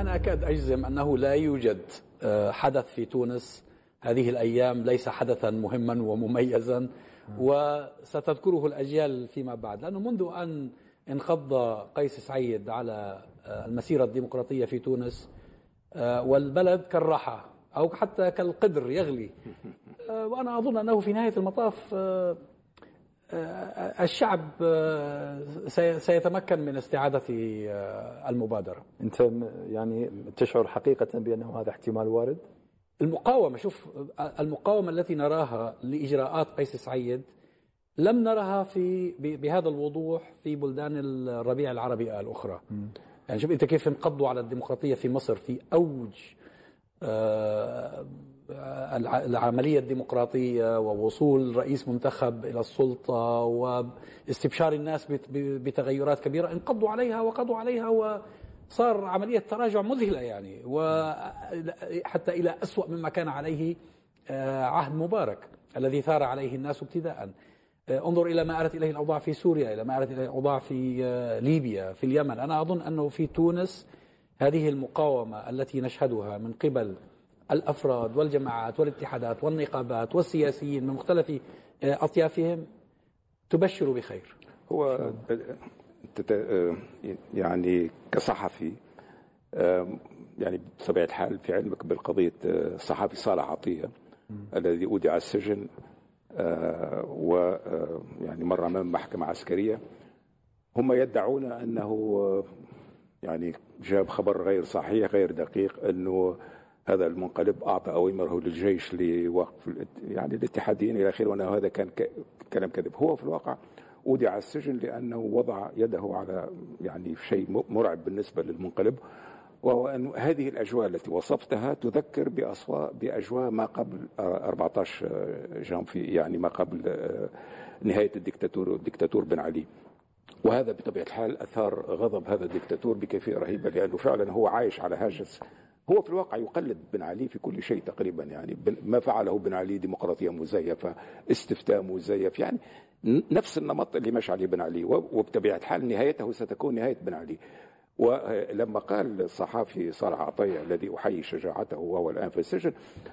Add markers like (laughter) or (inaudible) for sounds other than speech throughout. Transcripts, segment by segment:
أنا أكاد أجزم أنه لا يوجد آه، حدث في تونس هذه الأيام ليس حدثا مهما ومميزا وستذكره الأجيال فيما بعد. لأنه منذ أن انخض قيس سعيد على آه، المسيرة الديمقراطية في تونس آه، والبلد كالراحة أو حتى كالقدر يغلي. (laughs) وأنا أظن أنه في نهاية المطاف الشعب آه، سيتمكن من استعادة آه، المبادرة. أنت يعني تشعر حقيقة بأنه هذا احتمال وارد؟ المقاومة شوف المقاومة التي نراها لإجراءات قيس سعيد لم نرها في بهذا الوضوح في بلدان الربيع العربي الأخرى. يعني شوف أنت كيف انقضوا على الديمقراطية في مصر في أوج العملية الديمقراطية ووصول رئيس منتخب إلى السلطة واستبشار الناس بتغيرات كبيرة انقضوا عليها وقضوا عليها وصار عملية تراجع مذهلة يعني وحتى إلى أسوأ مما كان عليه آه، عهد مبارك الذي ثار عليه الناس ابتداء. آه، انظر إلى ما آلت إليه الأوضاع في سوريا إلى ما آلت إليه الأوضاع في آه، ليبيا في اليمن. أنا أظن أنه في تونس هذه المقاومة التي نشهدها من قبل الأفراد والجماعات والاتحادات والنقابات والسياسيين من مختلف آه، أطيافهم تبشر بخير. هو يعني كصحفي يعني بطبيعة الحال في علمك بالقضية الصحفي آه، صالح عطية الذي أودع السجن آه، ويعني مر أمام محكمة عسكرية هم يدعون أنه يعني جاب خبر غير صحيح غير دقيق أنه هذا المنقلب أعطى أوامره للجيش لوقف يعني الاتحاديين إلى آخره وانه هذا كان كلام كذب. هو في الواقع اودع السجن لأنه وضع يده على يعني شيء مرعب بالنسبة للمنقلب وهو أن هذه الأجواء التي وصفتها تذكر بأصواء بأجواء ما قبل 14 جانفي يعني ما قبل آه، نهاية الدكتاتور الدكتاتور بن علي. وهذا بطبيعة الحال أثار غضب هذا الدكتاتور بكيفية رهيبة لأنه فعلا هو عايش على هاجس هو في الواقع يقلد بن علي في كل شيء تقريبا يعني ما فعله بن علي ديمقراطية مزيفة استفتاء مزيف يعني نفس النمط اللي مشى عليه بن علي وبطبيعة الحال نهايته ستكون نهاية بن علي. ولما قال الصحافي صالح عطية الذي أحيي شجاعته وهو الآن في السجن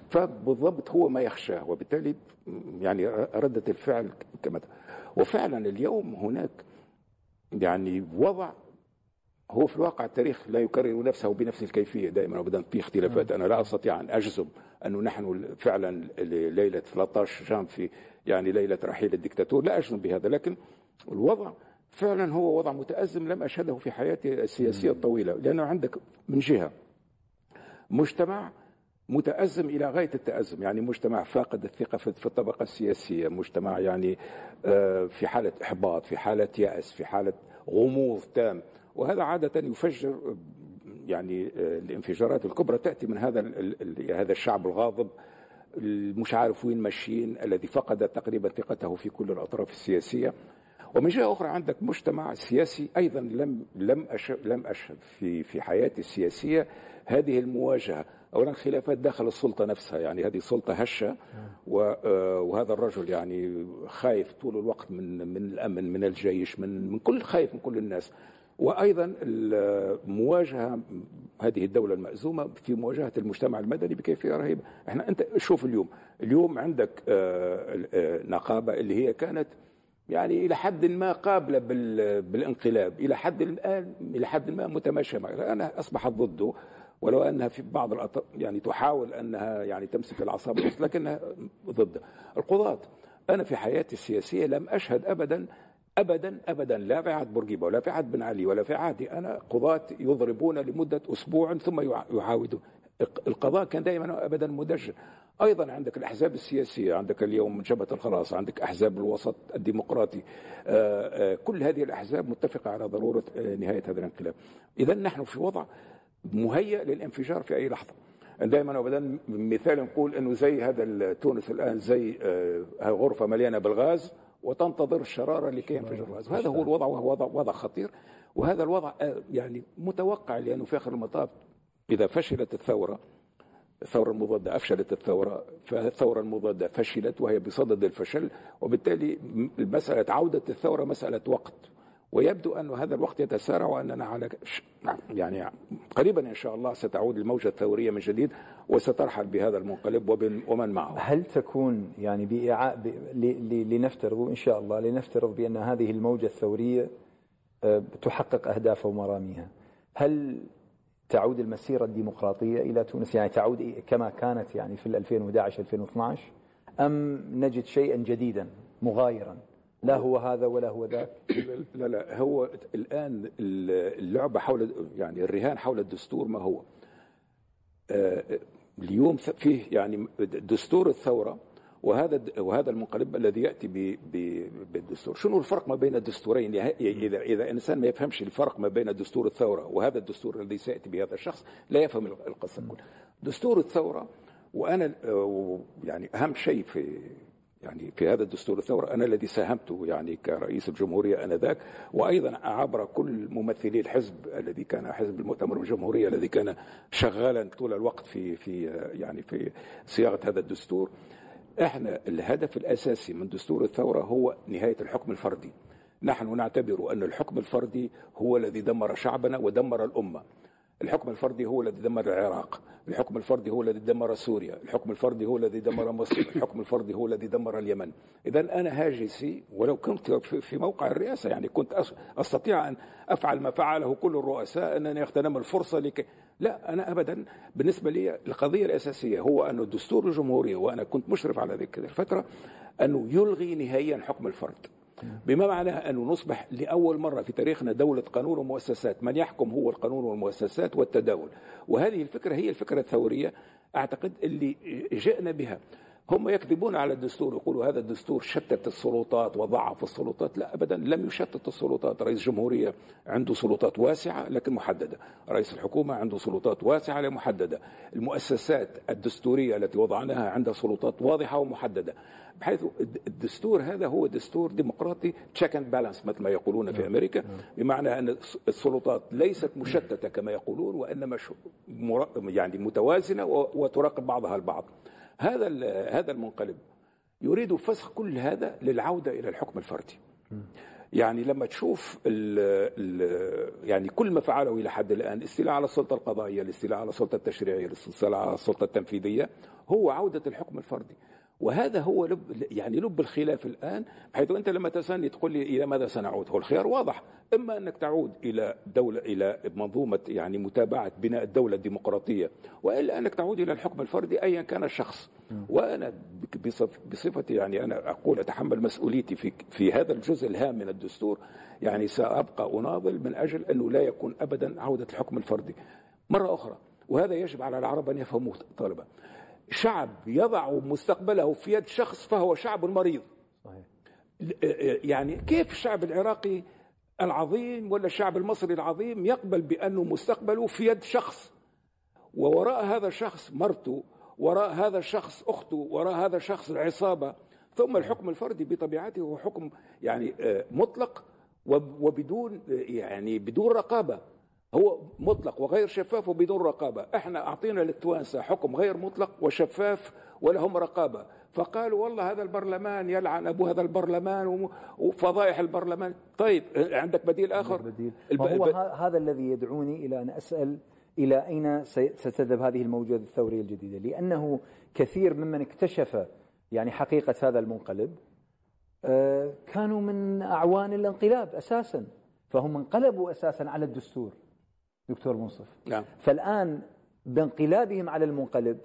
فبالضبط هو ما يخشاه وبالتالي يعني ردة الفعل كما وفعلا اليوم هناك يعني وضع هو في الواقع التاريخ لا يكرر نفسه بنفس الكيفية دائما ابدا في اختلافات. أنا لا أستطيع أن أجزم أنه نحن فعلا ليلة 13 جانفي يعني ليلة رحيل الدكتاتور. لا أجزم بهذا لكن الوضع فعلا هو وضع متأزم لم أشهده في حياتي السياسية الطويلة لأنه عندك من جهة مجتمع متأزم إلى غاية التأزم. يعني مجتمع فاقد الثقة في الطبقة السياسية مجتمع يعني آه، في حالة إحباط في حالة يأس في حالة غموض تام. وهذا عادة يفجر يعني آه، الانفجارات الكبرى تأتي من هذا هذا الشعب الغاضب مش عارف وين ماشيين الذي فقد تقريبا ثقته في كل الأطراف السياسية. ومن جهة أخرى عندك مجتمع سياسي أيضا لم لم أشهد لم أشهد في في حياتي السياسية هذه المواجهة. اولا خلافات داخل السلطة نفسها يعني هذه سلطة هشة آه، وهذا الرجل يعني خايف طول الوقت من من الأمن من الجيش من من كل خايف من كل الناس. وأيضا المواجهة هذه الدولة المأزومة في مواجهة المجتمع المدني بكيفية رهيبة. إحنا أنت شوف اليوم اليوم عندك آه، آه، نقابة اللي هي كانت يعني إلى حد ما قابلة بالانقلاب إلى حد الآن إلى حد ما متماشية. معه أنا أصبحت ضده ولو أنها في بعض الأط... يعني تحاول أنها يعني تمسك الأعصاب لكنها ضده. القضاة أنا في حياتي السياسية لم أشهد ابدا ابدا ابدا لا في عهد بورقيبة ولا في عهد بن علي ولا في عهدي أنا قضاة يضربون لمدة أسبوع ثم يعاودون. القضاء كان دائما ابدا مدجر أيضا عندك الأحزاب السياسية عندك اليوم جبهه الخلاص عندك أحزاب الوسط الديمقراطي آه، آه، كل هذه الأحزاب متفقة على ضرورة آه، نهاية هذا الانقلاب. اذا نحن في وضع مهيئ للانفجار في أي لحظة. دائما ابدا مثال نقول أنه زي هذا تونس الآن زي غرفة مليانة بالغاز وتنتظر الشرارة لكي ينفجر الغاز. وهذا هو الوضع وهو وضع, وضع خطير. وهذا الوضع يعني متوقع لأنه في آخر المطاف إذا فشلت الثورة الثورة المضادة أفشلت الثورة فالثورة المضادة فشلت وهي بصدد الفشل وبالتالي مسألة عودة الثورة مسألة وقت. ويبدو أن هذا الوقت يتسارع وأننا على ش- يعني قريبا إن شاء الله ستعود الموجة الثورية من جديد وسترحل بهذا المنقلب ومن معه هل تكون يعني بإعاء. لنفترض إن شاء الله لنفترض بأن هذه الموجة الثورية آه، تحقق أهدافها ومراميها هل تعود المسيرة الديمقراطية إلى تونس يعني تعود كما كانت يعني في 2011 2012 أم نجد شيئا جديدا مغايرا لا هو هذا ولا هو ذاك لا لا هو الآن اللعبة حول يعني الرهان حول الدستور ما هو آه، اليوم فيه يعني دستور الثورة وهذا وهذا المنقلب الذي يأتي بالدستور، شنو الفرق ما بين الدستورين؟ يعني اذا إذا إنسان ما يفهمش الفرق ما بين دستور الثورة وهذا الدستور الذي سيأتي بهذا الشخص لا يفهم القصة كلها. دستور الثورة وأنا آه، يعني أهم شيء في يعني في هذا الدستور الثورة. أنا الذي ساهمت يعني كرئيس الجمهورية آنذاك وأيضا عبر كل ممثلي الحزب الذي كان حزب المؤتمر الجمهورية الذي كان شغالا طول الوقت في في يعني في صياغة هذا الدستور. إحنا الهدف الأساسي من دستور الثورة هو نهاية الحكم الفردي. نحن نعتبر أن الحكم الفردي هو الذي دمر شعبنا ودمر الأمة. الحكم الفردي هو الذي دمر العراق الحكم الفردي هو الذي دمر سوريا الحكم الفردي هو الذي دمر مصر الحكم الفردي هو الذي دمر اليمن. إذا أنا هاجسي ولو كنت في موقع الرئاسة يعني كنت أس- أستطيع أن أفعل ما فعله كل الرؤساء أنني أغتنم الفرصة لكي لا أنا أبدا بالنسبة لي القضية الأساسية هو أن دستور الجمهورية وأنا كنت مشرف على ذلك الفترة أنه يلغي نهائيا حكم الفرد. بما معناه أنه نصبح لأول مرة في تاريخنا دولة قانون ومؤسسات. من يحكم هو القانون والمؤسسات والتداول. وهذه الفكرة هي الفكرة الثورية أعتقد اللي جئنا بها. هم يكذبون على الدستور يقولوا هذا الدستور شتت السلطات وضعف السلطات. لا ابدا لم يشتت السلطات. رئيس جمهوريه عنده سلطات واسعة لكن محددة. رئيس الحكومة عنده سلطات واسعة لكن محدده المؤسسات الدستورية التي وضعناها عندها سلطات واضحة ومحددة. بحيث الدستور هذا هو دستور ديمقراطي check and balance مثل ما يقولون في أمريكا. بمعنى أن السلطات ليست مشتتة كما يقولون وإنما يعني متوازنة وتراقب بعضها البعض. هذا هذا المنقلب يريد فسخ كل هذا للعودة إلى الحكم الفردي يعني لما تشوف ال ال يعني كل ما فعله إلى حد الآن الاستيلاء على السلطة القضائية، الاستيلاء على السلطة التشريعية، الاستيلاء على السلطة التنفيذية هو عودة الحكم الفردي. وهذا هو لب يعني لب الخلاف الآن بحيث أنت لما تسألني تقول لي إلى ماذا سنعود؟ هو الخيار واضح، إما أنك تعود إلى دولة إلى منظومة يعني متابعة بناء الدولة الديمقراطية وإلا أنك تعود إلى الحكم الفردي ايا كان الشخص. وأنا بصف بصفتي يعني أنا أقول أتحمل مسؤوليتي في في هذا الجزء الهام من الدستور يعني سأبقى أناضل من أجل أنه لا يكون ابدا عودة الحكم الفردي. مرة أخرى وهذا يجب على العرب أن يفهموه طالبا. شعب يضع مستقبله في يد شخص فهو شعب مريض. صحيح. يعني كيف الشعب العراقي العظيم ولا الشعب المصري العظيم يقبل بأنه مستقبله في يد شخص ووراء هذا الشخص مرته وراء هذا الشخص أخته وراء هذا الشخص العصابة ثم الحكم الفردي بطبيعته هو حكم يعني آه، مطلق وب- وبدون آه، يعني بدون رقابة هو مطلق وغير شفاف وبدون رقابة. إحنا أعطينا للتوانسة حكم غير مطلق وشفاف ولهم رقابة. فقالوا والله هذا البرلمان يلعن أبو هذا البرلمان وفضائح البرلمان. طيب عندك بديل آخر؟ بديل. الب- هو الب- هذا الذي يدعوني إلى أن أسأل إلى أين ستذهب هذه الموجة الثورية الجديدة. لأنه كثير ممن اكتشف يعني حقيقة هذا المنقلب آه، كانوا من أعوان الانقلاب أساسا. فهم انقلبوا أساسا على الدستور. دكتور منصف. نعم. فالآن بانقلابهم على المنقلب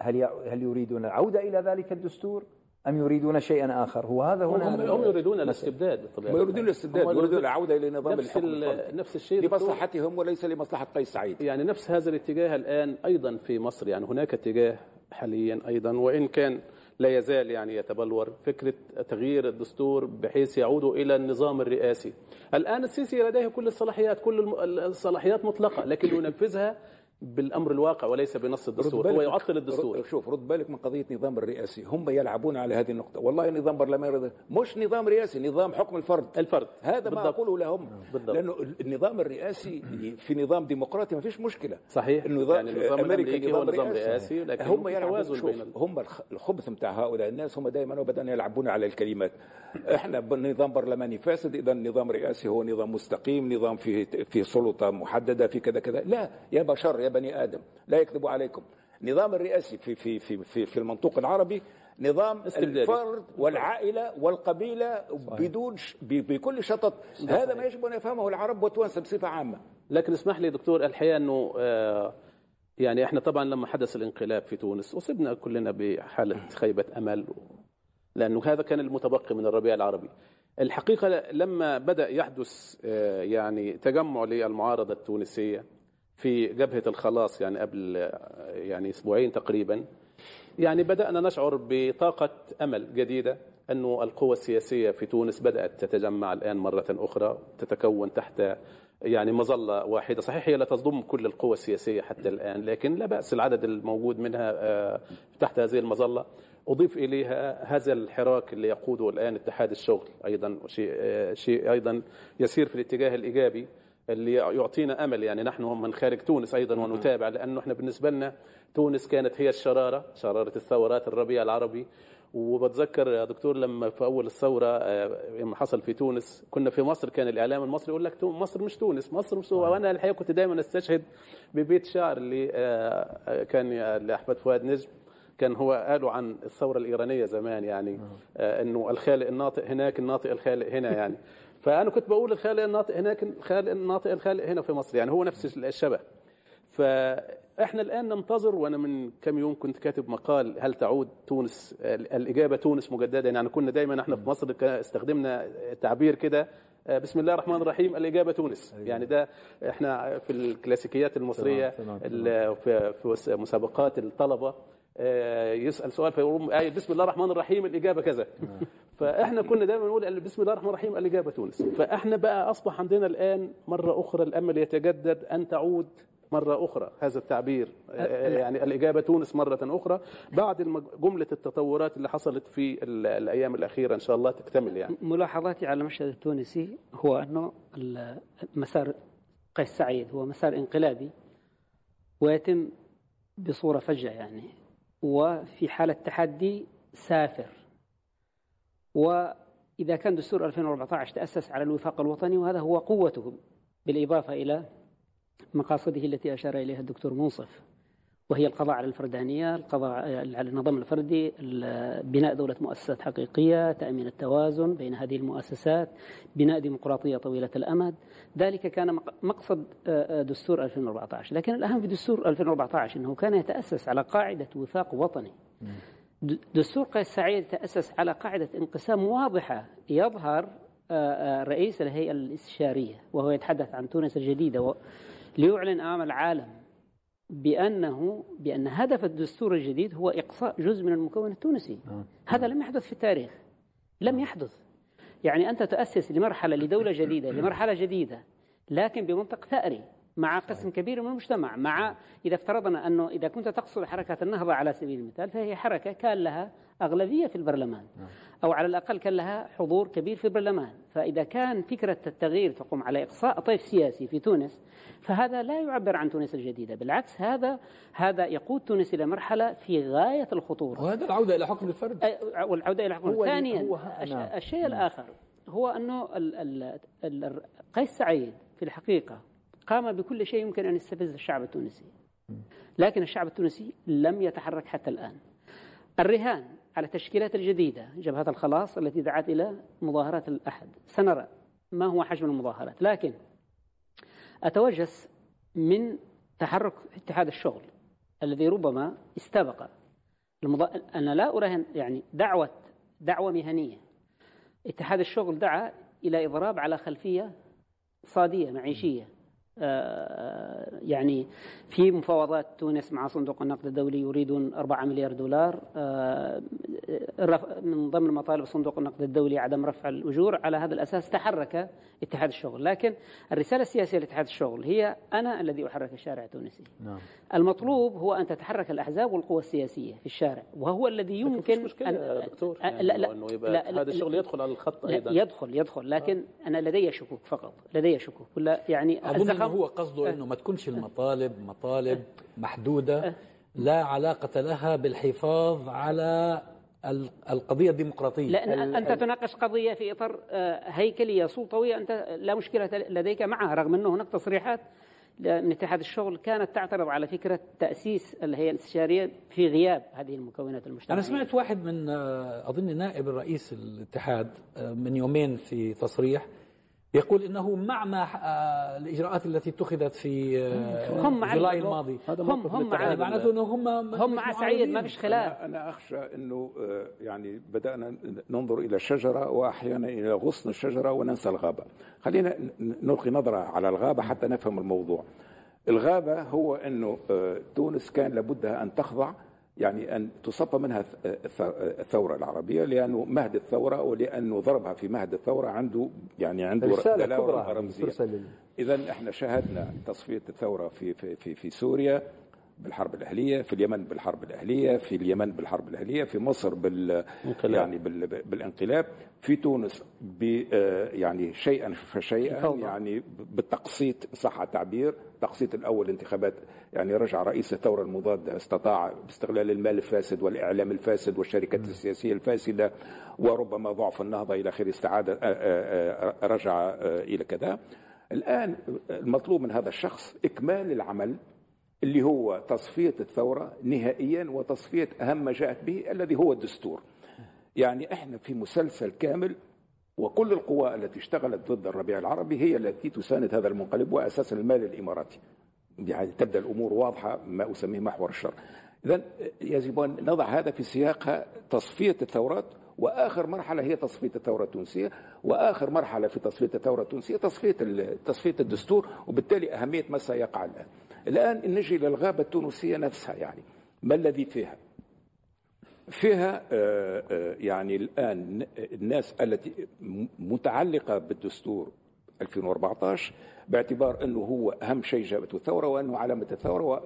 هل ي- هل يريدون العودة إلى ذلك الدستور أم يريدون شيئا آخر؟ هو هذا هنا هم, هم يريدون الاستبداد بطبيعة ما يريدون الاستبداد يريدون العودة إلى نظام نفس الحكم نفس الشيء. لمصلحتهم وليس لمصلحة قيس سعيد. يعني نفس هذا الاتجاه الآن أيضا في مصر يعني هناك اتجاه حاليا أيضا وإن كان لا يزال يعني يتبلور. فكرة تغيير الدستور بحيث يعود إلى النظام الرئاسي. الآن السيسي لديه كل الصلاحيات كل الصلاحيات مطلقة لكن ينفذها بالأمر الواقع وليس بنص الدستور هو يعطل الدستور. رد- شوف رد بالك من قضية نظام الرئاسي. هم يلعبون على هذه النقطة. والله نظام برلماني مش نظام رئاسي نظام حكم الفرد. الفرد. هذا ما بالضبط. أقوله لهم. بالضبط. لأنه النظام الرئاسي في نظام ديمقراطي ما فيش مشكلة. صحيح. النظام يعني النظام أمريكا الأمريكي هو نظام رئاسي، لكن هم يلعبون شوف هم الخ- الخبث بتاع هؤلاء الناس هم دائما وابدا يلعبون على الكلمات. إحنا نظام برلماني فاسد اذا نظام رئاسي هو نظام مستقيم نظام فيه فيه سلطة محددة في كذا كذا. لا يا بشر يا بني آدم لا يكذب عليكم. نظام الرئاسي في في في في, في المنطوق العربي نظام استبدادي. الفرد والعائلة والقبيلة بدون ش... ب- بكل شطط. هذا ما يجب أن يفهمه العرب والتوانسه بصفه عامة. لكن اسمح لي دكتور الحقيقة إنه آه، يعني إحنا طبعا لما حدث الانقلاب في تونس أصبنا كلنا بحالة خيبة أمل لأنه هذا كان المتبقي من الربيع العربي. الحقيقة لما بدأ يحدث آه، يعني تجمع للمعارضة التونسية في جبهة الخلاص يعني قبل يعني أسبوعين تقريبا. يعني بدأنا نشعر بطاقة أمل جديدة أنه القوى السياسية في تونس بدأت تتجمع الآن مرة أخرى تتكون تحت يعني مظلة واحدة. صحيح هي لا تضم كل القوى السياسية حتى الآن لكن لا بأس العدد الموجود منها آه، تحت هذه المظلة. أضيف إليها هذا الحراك اللي يقوده الآن اتحاد الشغل أيضا شيء آه، شيء أيضا يسير في الاتجاه الإيجابي. اللي يعطينا أمل. يعني نحن من خارج تونس أيضا ونتابع لأنه إحنا بالنسبة لنا تونس كانت هي الشرارة شرارة الثورات الربيع العربي. وبتذكر يا دكتور لما في أول الثورة آه، لما حصل في تونس كنا في مصر كان الإعلام المصري يقول لك مصر مش تونس مصر مش وأنا الحقيقة كنت دايما أستشهد ببيت شعر اللي آه، آه، كان لأحمد فؤاد نجم. كان هو قالوا عن الثورة الإيرانية زمان يعني آه إنه الخالق الناطق هناك الناطق الخالق هنا يعني. (laughs) فأنا كنت بقول الخالق الناطق هناك الخالق الناطق الخالق هنا في مصر يعني هو نفس الشبه. فإحنا الآن ننتظر وأنا من كم يوم كنت كاتب مقال هل تعود تونس الإجابة تونس مجددا يعني كنا دايما إحنا في مصر استخدمنا تعبير كده آه، بسم الله الرحمن الرحيم الإجابة تونس. يعني ده إحنا في الكلاسيكيات المصرية تمام، تمام، ال- في مسابقات الطلبة. آه، يسأل سؤال فيقول آية بسم الله الرحمن الرحيم الإجابة كذا. (laughs) فإحنا كنا دايما نقول بسم الله الرحمن الرحيم الإجابة تونس. فإحنا بقى أصبح عندنا الآن مرة أخرى الأمل يتجدد أن تعود مرة أخرى. هذا التعبير آه، يعني الإجابة تونس مرة أخرى. بعد جملة التطورات اللي حصلت في ال- الأيام الأخيرة إن شاء الله تكتمل يعني. ملاحظاتي على المشهد التونسي هو أنه مسار قيس سعيد هو مسار انقلابي ويتم بصورة فجأة يعني. وفي حالة تحدي سافر. وإذا كان دستور 2014 تأسس على الوفاق الوطني وهذا هو قوته بالإضافة إلى مقاصده التي أشار إليها الدكتور منصف. وهي القضاء على الفردانية القضاء على النظام الفردي ال- بناء دولة مؤسسات حقيقية تأمين التوازن بين هذه المؤسسات بناء ديمقراطية طويلة الأمد. ذلك كان مق- مقصد آه، آه، دستور 2014 لكن الأهم في دستور 2014 أنه كان يتأسس على قاعدة وفاق وطني. دستور قيس سعيد تأسس على قاعدة انقسام واضحة يظهر آه، آه، رئيس الهيئة الاستشارية وهو يتحدث عن تونس الجديدة ليعلن أمام العالم. بأنه بأن هدف الدستور الجديد هو إقصاء جزء من المكون التونسي. هذا لم يحدث في التاريخ. لم يحدث. يعني أنت تؤسس لمرحلة لدولة جديدة لمرحلة جديدة لكن بمنطق ثأري مع قسم كبير من المجتمع مع إذا افترضنا أنه إذا كنت تقصد حركة النهضة على سبيل المثال فهي حركة كان لها أغلبية في البرلمان. أو على الأقل كان لها حضور كبير في البرلمان. فإذا كان فكرة التغيير تقوم على إقصاء طيف سياسي في تونس فهذا لا يعبر عن تونس الجديدة. بالعكس هذا هذا يقود تونس إلى مرحلة في غاية الخطورة. وهذا العودة إلى حكم الفرد. والعودة إلى حكم ثانيا نعم. الشيء الآخر هو أنه قيس سعيد في الحقيقة قام بكل شيء يمكن أن يستفز الشعب التونسي. لكن الشعب التونسي لم يتحرك حتى الآن. الرهان على التشكيلات الجديدة جبهة الخلاص التي دعت إلى مظاهرات الأحد. سنرى ما هو حجم المظاهرات لكن أتوجس من تحرك اتحاد الشغل الذي ربما استبق المضا... أنا لا أراهن يعني دعوة دعوة مهنية. اتحاد الشغل دعا إلى إضراب على خلفية اقتصادية معيشية. يعني في مفاوضات تونس مع صندوق النقد الدولي يريدون 4 مليار دولار آه، من ضمن مطالب صندوق النقد الدولي عدم رفع الأجور على هذا الأساس تحرك اتحاد الشغل. لكن الرسالة السياسية لاتحاد الشغل هي أنا الذي أحرك الشارع التونسي. نعم. المطلوب هو أن تتحرك الأحزاب والقوى السياسية في الشارع وهو الذي مش يمكن مشكلة يا دكتور يعني لا لا إنه يبقى لا- لا- هذا الشغل يدخل على الخط لا أيضا. يدخل يدخل لكن أنا لدي شكوك فقط لدي شكوك ولا يعني الزخم- هو قصده إنه ما تكونش المطالب مطالب محدودة لا علاقة لها بالحفاظ على ال- القضية الديمقراطية. لأن أنت تناقش قضية في إطار آه، هيكلية سلطوية أنت لا مشكلة لديك معها رغم أنه هناك تصريحات من اتحاد الشغل كانت تعترض على فكرة تأسيس الهيئة الإستشارية في غياب هذه المكونات المجتمعية. أنا سمعت واحد من أظن نائب الرئيس الاتحاد من يومين في تصريح يقول إنه مع ما آه، الإجراءات التي اتخذت في آه، هم جولاي ال- الماضي. هم هم مع يعني. معناته أنه هم هم مع سعيد ما فيش خلاف. أنا, أنا أخشى أنه آه، يعني بدأنا ننظر إلى الشجرة وأحيانا إلى غصن الشجرة وننسى الغابة. خلينا نلقي نظرة على الغابة حتى نفهم الموضوع. الغابة هو آه، تونس كان لابدها أن تخضع يعني أن تصفى منها الث- الث- الثورة العربية لأنه مهد الثورة ولأنه ضربها في مهد الثورة عنده يعني عنده رسالة كبرى رمزية. اذا إحنا شاهدنا تصفية الثورة في في في, في سوريا بالحرب الأهلية، في اليمن بالحرب الأهلية، في اليمن بالحرب الأهلية، في مصر بال انقلاب. يعني بال بالانقلاب، في تونس ب آه، يعني شيئا فشيئا الفوضى. يعني بالتقسيط صح التعبير، تقسيط الأول انتخابات يعني رجع رئيس الثورة المضاده استطاع باستغلال المال الفاسد والإعلام الفاسد والشركات السياسية الفاسدة وربما ضعف النهضة إلى اخره استعاد آه، آه، رجع إلى كذا. الآن المطلوب من هذا الشخص إكمال العمل اللي هو تصفية الثورة نهائيا وتصفية أهم ما جاءت به الذي هو الدستور يعني إحنا في مسلسل كامل وكل القوى التي اشتغلت ضد الربيع العربي هي التي تساند هذا المنقلب وأساسا المال الإماراتي يعني تبدأ الأمور واضحة ما أسميه محور الشر. اذا يجب ان نضع هذا في سياق تصفية الثورات وآخر مرحلة هي تصفية الثورة التونسية وآخر مرحلة في تصفية الثورة التونسية تصفية تصفية الدستور وبالتالي أهمية ما سيقع الآن. الآن نجي للغابه التونسية نفسها يعني. ما الذي فيها؟ فيها آه، آه، يعني الآن الناس التي م- متعلقة بالدستور 2014 باعتبار أنه هو أهم شيء جابته الثوره وأنه علامة الثورة و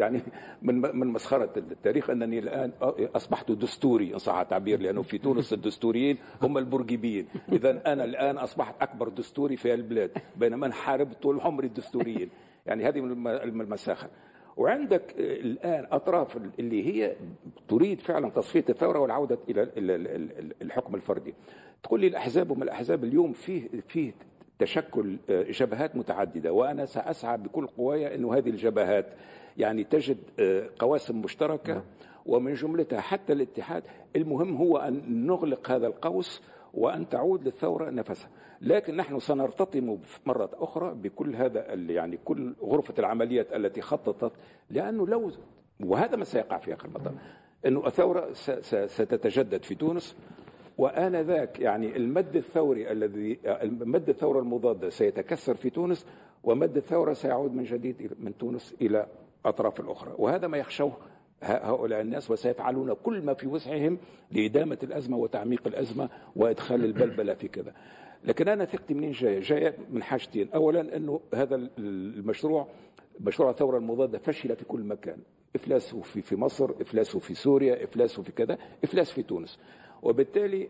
يعني من من مسخرة التاريخ أنني الآن أصبحت دستوري إن صح التعبير لأنه في تونس الدستوريين هم البرجيبيين. اذا أنا الآن أصبحت أكبر دستوري في البلاد بينما أنا حاربت طول عمري الدستوريين. يعني هذه من الم- من المساخة وعندك الآن أطراف اللي هي تريد فعلا تصفية الثورة والعودة إلى ال- ال- ال- الحكم الفردي. تقول لي الأحزاب وما الأحزاب اليوم فيه فيه تشكل آه، جبهات متعددة وأنا سأسعى بكل قواي إنه هذه الجبهات يعني تجد آه، قواسم مشتركة ومن جملتها حتى الاتحاد المهم هو أن نغلق هذا القوس وأن تعود للثورة نفسها. لكن نحن سنرتطم مرة أخرى بكل هذا يعني كل غرفة العمليات التي خططت لأنه لو وهذا ما سيقع في آخر المطاف. س- س- ستتجدد في تونس. وآنذاك يعني المد الثوري الذي المد الثورة المضادة سيتكسر في تونس ومد الثورة سيعود من جديد من تونس إلى أطراف الأخرى. وهذا ما يخشوه هؤلاء الناس وسيفعلون كل ما في وسعهم لإدامة الأزمة وتعميق الأزمة وإدخال البلبلة في كذا. لكن أنا ثقتي منين جاية؟ جاية من حاجتين. أولا أنه هذا المشروع مشروع الثورة المضادة فشل في كل مكان. إفلاسه في, في مصر إفلاسه في سوريا إفلاسه في كذا إفلاس في تونس. وبالتالي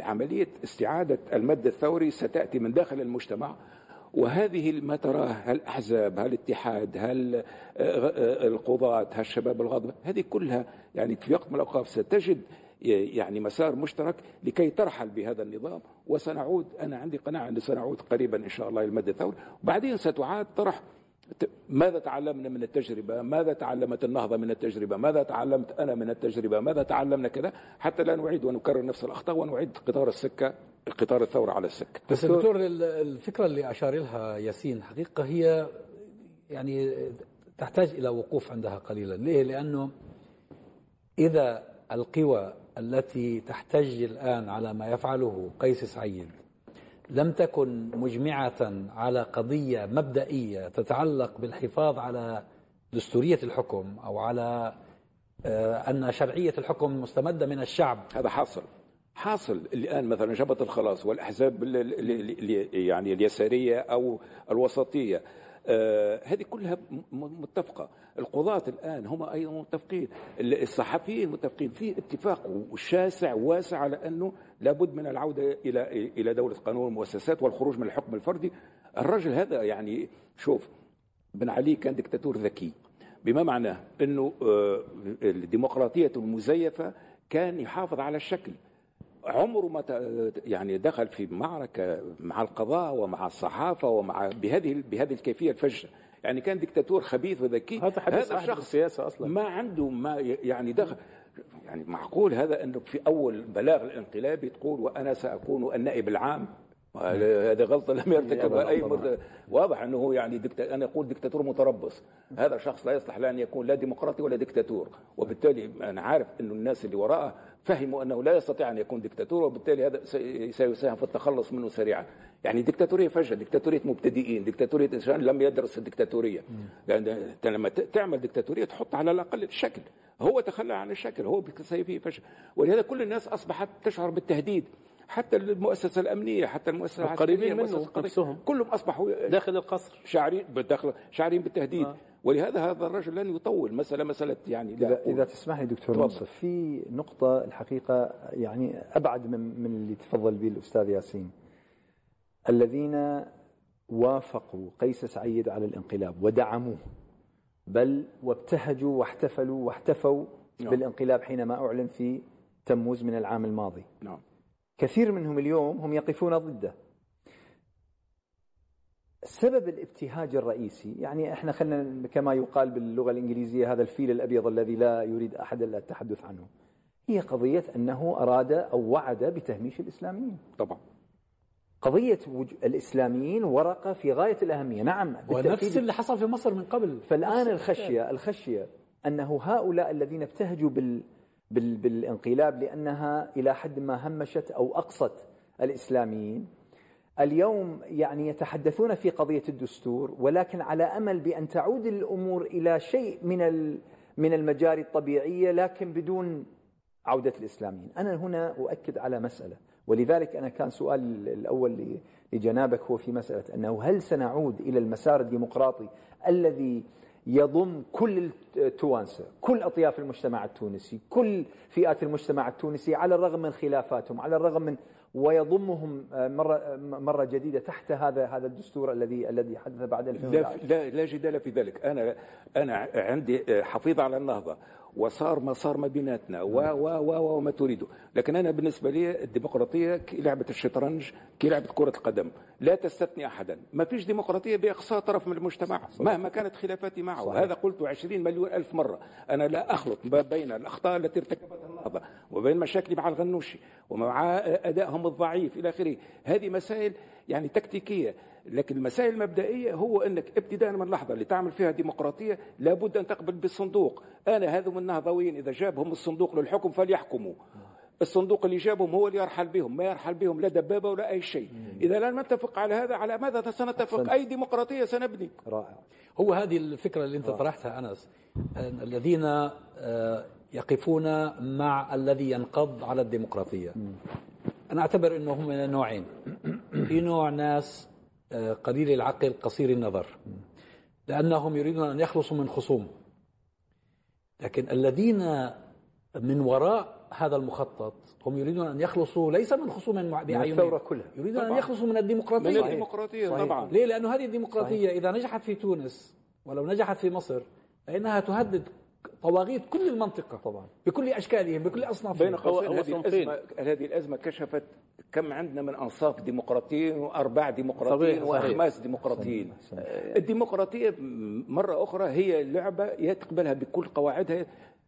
عملية استعادة المد الثوري ستأتي من داخل المجتمع وهذه ما تراه هل الأحزاب هل الاتحاد هل القضاة هل الشباب الغاضبة هذه كلها يعني في وقت من الأوقات ستجد يعني مسار مشترك لكي ترحل بهذا النظام. وسنعود أنا عندي قناعة أن سنعود قريبا إن شاء الله المد الثوري وبعدين ستعاد طرح ماذا تعلمنا من التجربة؟ ماذا تعلمت النهضة من التجربة؟ ماذا تعلمت أنا من التجربة؟ ماذا تعلمنا كذا؟ حتى لا نعيد ونكرر نفس الأخطاء ونعيد قطار السكة قطار الثورة على السكة. بس دكتور الفكرة اللي أشار لها ياسين حقيقة هي يعني تحتاج إلى وقوف عندها قليلا. ليه؟ لأنه إذا القوى التي تحتج الآن على ما يفعله قيس سعيد لم تكن مجمعة على قضية مبدئية تتعلق بالحفاظ على دستورية الحكم أو على آه، أن شرعية الحكم مستمدة من الشعب. هذا حاصل. حاصل. الآن مثلا جبهة الخلاص والأحزاب ال- ال- ال- يعني اليسارية أو الوسطية. هذه كلها م- م- متفقة. القضاة الآن هم أيضا متفقين. ال- الصحفيين متفقين. في اتفاق شاسع واسع على أنه لابد من العودة إلى إلى دولة قانون المؤسسات والخروج من الحكم الفردي. الرجل هذا يعني شوف بن علي كان دكتاتور ذكي. بما معناه؟ أنه آه، الديمقراطية المزيفة كان يحافظ على الشكل. عمره ما يعني دخل في معركة مع القضاء ومع الصحافة ومع بهذه بهذه الكيفية الفجه يعني كان دكتاتور خبيث وذكي. هذا حديث عهد الشخص بالسياسة أصلا. ما عنده ما يعني دخل. يعني معقول هذا أنه في أول بلاغ الانقلابي تقول وأنا سأكون النائب العام؟ هذه غلطة لم يرتكبها أي مر... واضح أنه يعني دكت... أنا أقول دكتاتور متربص. هذا شخص لا يصلح لا أن يكون لا ديمقراطي ولا دكتاتور. وبالتالي أنا عارف انه الناس اللي وراءه فهموا أنه لا يستطيع أن يكون دكتاتور وبالتالي هذا سي- سيساهم في التخلص منه سريعا. يعني دكتاتورية فجاه دكتاتورية مبتدئين دكتاتورية إنسان لم يدرس الدكتاتورية. لأن أنت لما ت- تعمل دكتاتورية تحط على الأقل الشكل هو تخلى عن الشكل هو سيفيه فشل. ولهذا كل الناس أصبحت تشعر بالتهديد. حتى المؤسسة الأمنية حتى المؤسسة القريبين منه نفسهم. كلهم أصبحوا داخل القصر شاعرين بالداخل شاعرين بالتهديد آه. ولهذا هذا الرجل لن يطول مسألة مسألة يعني أقول. إذا تسمح لي دكتور. منصف في نقطة الحقيقة يعني أبعد من من اللي تفضل به الأستاذ ياسين الذين وافقوا قيس سعيد على الانقلاب ودعموه بل وابتهجوا واحتفلوا واحتفوا نعم. بالانقلاب حينما أعلن في تموز من العام الماضي نعم كثير منهم اليوم هم يقفون ضده. سبب الابتهاج الرئيسي يعني إحنا خلينا كما يقال باللغة الإنجليزية هذا الفيل الأبيض الذي لا يريد أحد إلا التحدث عنه. هي قضية أنه أراد أو وعد بتهميش الإسلاميين. طبعا. قضية وج- الإسلاميين ورقة في غاية الأهمية. نعم ونفس اللي حصل في مصر من قبل. فالآن الخشية الخشية أنه هؤلاء الذين ابتهجوا بال بالانقلاب لأنها إلى حد ما همشت أو أقصت الإسلاميين. اليوم يعني يتحدثون في قضية الدستور ولكن على أمل بأن تعود الأمور إلى شيء من من المجاري الطبيعية لكن بدون عودة الإسلاميين. أنا هنا أؤكد على مسألة ولذلك أنا كان سؤال الأول لجنابك هو في مسألة أنه هل سنعود إلى المسار الديمقراطي الذي يضم كل التوانسة كل أطياف المجتمع التونسي كل فئات المجتمع التونسي على الرغم من خلافاتهم على الرغم من ويضمهم مرة مرة جديدة تحت هذا هذا الدستور الذي الذي حدث بعد لا 2011 لا لا جدال في ذلك. أنا أنا عندي حفيظ على النهضة. وصار ما صار ما بيناتنا و و و وما تريده. لكن أنا بالنسبة لي الديمقراطية كلعبه الشطرنج كلعبه كرة القدم لا تستثني أحدا. ما فيش ديمقراطية بإقصاء طرف من المجتمع مهما كانت خلافاتي معه. صحيح. هذا قلت 20 مليون ألف مرة. أنا لا أخلط ما بين الأخطاء التي ارتكبتها النهضة وبين مشاكلي مع الغنوشي ومع أدائهم الضعيف إلى آخره. هذه مسائل يعني تكتيكية. لكن المسائل المبدئية هو أنك ابتداء من اللحظه اللي تعمل فيها ديمقراطية لابد أن تقبل بالصندوق. أنا هذا من النهضويين إذا جابهم الصندوق للحكم فليحكموا. الصندوق اللي جابهم هو اللي يرحل بهم ما يرحل بهم لا دبابة ولا أي شيء. إذا لم نتفق على هذا على ماذا سنتفق؟ أي ديمقراطية سنبني. رائع. هو هذه الفكرة اللي أنت طرحتها أنس. الذين آه، يقفون مع الذي ينقض على الديمقراطية. أنا أعتبر أنه هم نوعين في نوع ناس قليل العقل قصير النظر لأنهم يريدون أن يخلصوا من خصوم لكن الذين من وراء هذا المخطط هم يريدون أن يخلصوا ليس من خصوم بعينهم الثورة كلها. يريدون أن طبعاً. يخلصوا من من الديمقراطية الديمقراطيه صحيح. طبعا ليه؟ لأنه هذه الديمقراطية إذا نجحت في تونس ولو نجحت في مصر فإنها تهدد طواغيت كل المنطقة طبعا. بكل أشكالهم بكل بين أصنافهم قوسين هذه. الأزمة كشفت كم عندنا من أنصاف ديمقراطيين وأرباع ديمقراطيين. وأخماس ديمقراطيين الديمقراطية مرة أخرى هي لعبة يتقبلها بكل قواعدها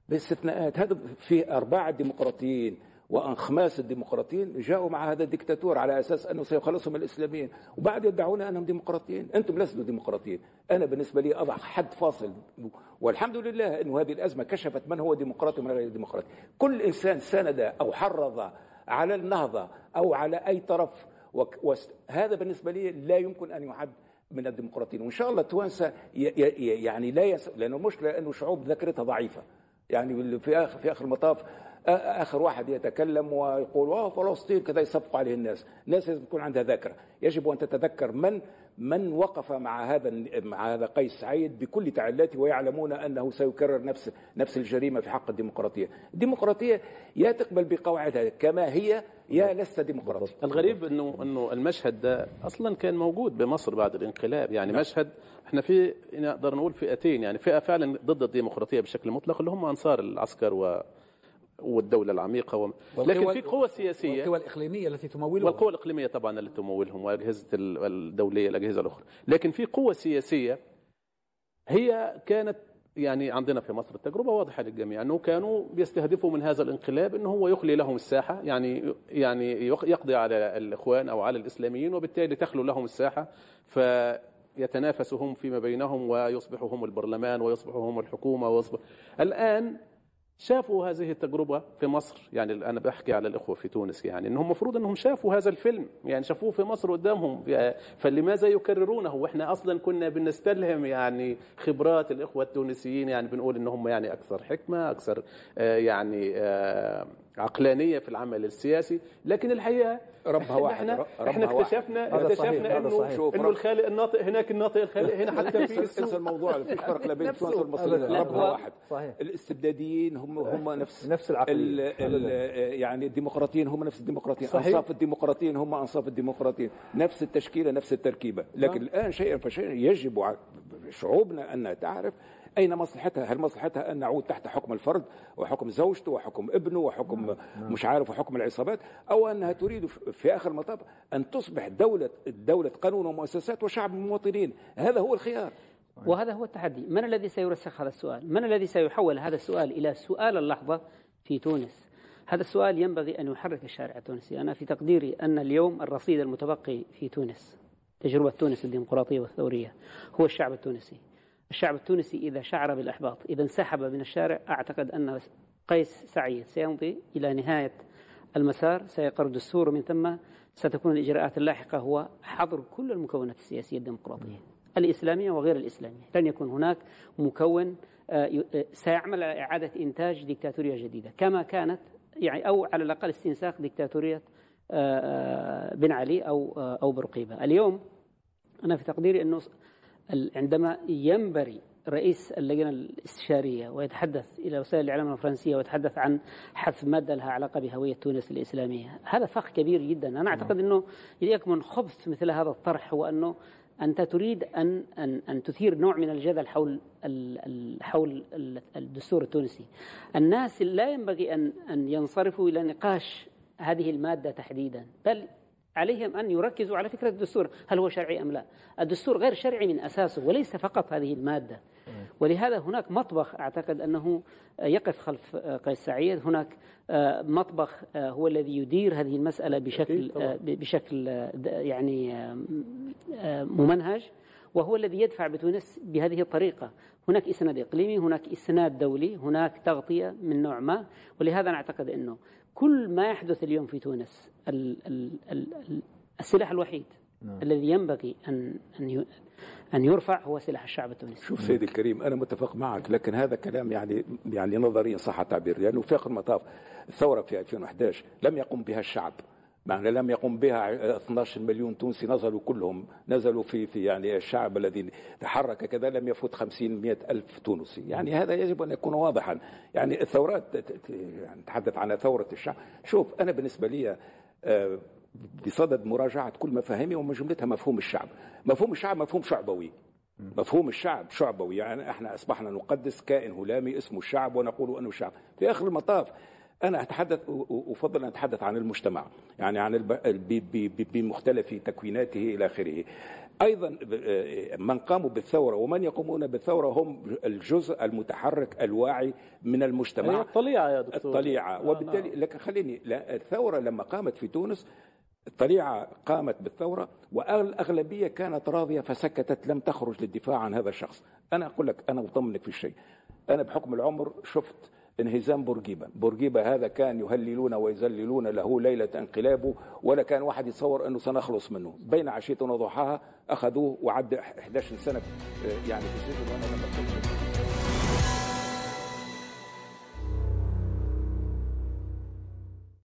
باستثناءات هذا في أرباع الديمقراطيين وأنخماس الديمقراطيين جاءوا مع هذا الدكتاتور على أساس أنه سيخلصهم الإسلاميين. وبعد يدعون أنهم ديمقراطيين. أنتم لستم ديمقراطيين. أنا بالنسبة لي أضع حد فاصل. والحمد لله انه هذه الأزمة كشفت من هو ديمقراطي ومن غير ديمقراطي. كل إنسان ساند أو حرض على النهضة أو على أي طرف. وهذا بالنسبة لي لا يمكن أن يعد من الديمقراطيين. وإن شاء الله التوانسه يعني لا يس... لأنه المشكلة أنه شعوب ذاكرتها ضعيفة. يعني في اخر في آخر المطاف آخر واحد يتكلم ويقول آه فلسطين كذا يصفق عليه الناس، الناس لازم تكون عندها ذاكرة، يجب أن تتذكر من من وقف مع هذا مع هذا قيس سعيد بكل تعلاته ويعلمون أنه سيكرر نفس نفس الجريمة في حق الديمقراطية، الديمقراطية يا تقبل بقواعدها كما هي يا لست ديمقراطي الغريب إنه إنه المشهد ده أصلا كان موجود بمصر بعد الانقلاب. يعني نعم. مشهد إحنا في نقدر نقول فئتين يعني فئة فعلا ضد الديمقراطية بشكل مطلق اللي هم أنصار العسكر و والدولة العميقة. لكن في قوة سياسية والقوى الإقليمية التي تمولهم والقوى الإقليمية طبعا التي تمولهم وأجهزة الدولية الأجهزة الأخرى لكن في قوة سياسية هي كانت يعني عندنا في مصر التجربة واضحة للجميع أنه كانوا بيستهدفوا من هذا الانقلاب أنه هو يخلي لهم الساحة يعني يعني يقضي على الإخوان أو على الإسلاميين وبالتالي تخلو لهم الساحة فيتنافسوا هم فيما بينهم ويصبحوا هم البرلمان ويصبحوا هم الحكومة ويصبح الآن شافوا هذه التجربة في مصر؟ يعني أنا بحكي على الإخوة في تونس يعني أنهم المفروض أنهم شافوا هذا الفيلم يعني شافوه في مصر قدامهم. فلماذا يكررونه؟ وإحنا أصلا كنا بنستلهم يعني خبرات الإخوة التونسيين يعني بنقول أنهم يعني أكثر حكمة أكثر آه، يعني آه، عقلانية في العمل السياسي لكن الحقيقة ربها واحد إحنا إحنا اكتشفنا اكتشفنا إنه إنه الخالق الناطق هناك الناطق الخالق هنا حتى (laughs) في انسى الموضوع في فرق بين (laughs) تونس والمصريين. ربها واحد. صحيح. الإستبداديين هم هم نفس نفس العقلية. يعني الديمقراطيين هم نفس الديمقراطيين. صحيح. أنصاف الديمقراطيين هم أنصاف الديمقراطيين. نفس التشكيلة نفس التركيبة. لكن نعم. الآن شيئا فشيئا يجب شعوبنا ان تعرف أين مصلحتها؟ هل مصلحتها أن نعود تحت حكم الفرد وحكم زوجته وحكم ابنه وحكم نعم. نعم. مش عارف وحكم العصابات؟ أو أنها تريد في آخر المطاف أن تصبح دولة دولة قانون ومؤسسات وشعب المواطنين هذا هو الخيار. وهذا هو التحدي. من الذي سيرسخ هذا السؤال؟ من الذي سيحول هذا السؤال إلى سؤال اللحظة في تونس؟ هذا السؤال ينبغي أن يحرك الشارع التونسي. أنا في تقديري أن اليوم الرصيد المتبقي في تونس تجربة تونس الديمقراطية والثورية هو الشعب التونسي. الشعب التونسي إذا شعر بالإحباط إذا انسحب من الشارع أعتقد أن قيس سعيد سيمضي إلى نهاية المسار سيقر الدستور ومن ثم ستكون الإجراءات اللاحقة هو حظر كل المكونات السياسية الديمقراطية الإسلامية وغير الإسلامية. لن يكون هناك مكون آه، آه، سيعمل على إعادة إنتاج ديكتاتورية جديدة كما كانت يعني أو على الأقل استنساخ ديكتاتورية آه، بن علي أو أو برقيبة. اليوم أنا في تقديري أنه عندما ينبري رئيس اللجنة الاستشارية ويتحدث إلى وسائل الإعلام الفرنسية ويتحدث عن حذف مادة لها علاقة بهوية تونس الإسلامية هذا فخ كبير جدا أنا أعتقد أنه يكمن خبث مثل هذا الطرح هو أنه أنت تريد أن أن أن تثير نوع من الجدل حول حول الدستور التونسي. الناس لا ينبغي أن أن ينصرفوا إلى نقاش هذه المادة تحديدا، بل عليهم أن يركزوا على فكرة الدستور هل هو شرعي أم لا؟ الدستور غير شرعي من أساسه وليس فقط هذه المادة. ولهذا هناك مطبخ أعتقد أنه يقف خلف قيس سعيد. هناك مطبخ هو الذي يدير هذه المسألة بشكل بشكل يعني ممنهج. وهو الذي يدفع بتونس بهذه الطريقة. هناك إسناد إقليمي هناك إسناد دولي هناك تغطية من نوع ما. ولهذا نعتقد أنه كل ما يحدث اليوم في تونس السلاح الوحيد نعم. الذي ينبغي أن أن أن يرفع هو سلاح الشعب التونسي. شوف سيدي الكريم أنا متفق معك لكن هذا كلام يعني يعني نظريا صح التعبير لأنه في آخر المطاف الثورة في 2011 لم يقم بها الشعب معنى لم يقم بها 12 مليون تونسي نزلوا كلهم نزلوا في في يعني الشعب الذي تحرك كذا لم يفوت 50 100 ألف تونسي. يعني هذا يجب أن يكون واضحا. يعني الثورات يعني نتحدث عن ثورة الشعب. شوف أنا بالنسبة لي آه، بصدد مراجعة كل مفاهيمي ومن جملتها مفهوم الشعب. مفهوم الشعب مفهوم شعبوي. مفهوم الشعب شعبوي. يعني إحنا أصبحنا نقدس كائن هلامي اسمه الشعب ونقول أنه الشعب في آخر المطاف أنا أتحدث أفضل أن أتحدث عن المجتمع يعني عن بمختلف تكويناته إلى آخره. أيضا من قاموا بالثورة ومن يقومون بالثورة هم الجزء المتحرك الواعي من المجتمع. الطليعة يا دكتور. الطليعة. آه وبالتالي نعم. لكن خليني الثورة لما قامت في تونس الطليعة قامت بالثورة والأغلبية كانت راضية فسكتت لم تخرج للدفاع عن هذا الشخص. أنا أقول لك أنا أطمنك في الشيء. أنا بحكم العمر شفت انهزام بورقيبة. بورقيبة هذا كان يهللون ويذللون له ليلة انقلابه ولا كان واحد يتصور أنه سنخلص منه. بين عشيه وضحاها أخذوه وعد 11 سنة آه، يعني في السجن وأنا لما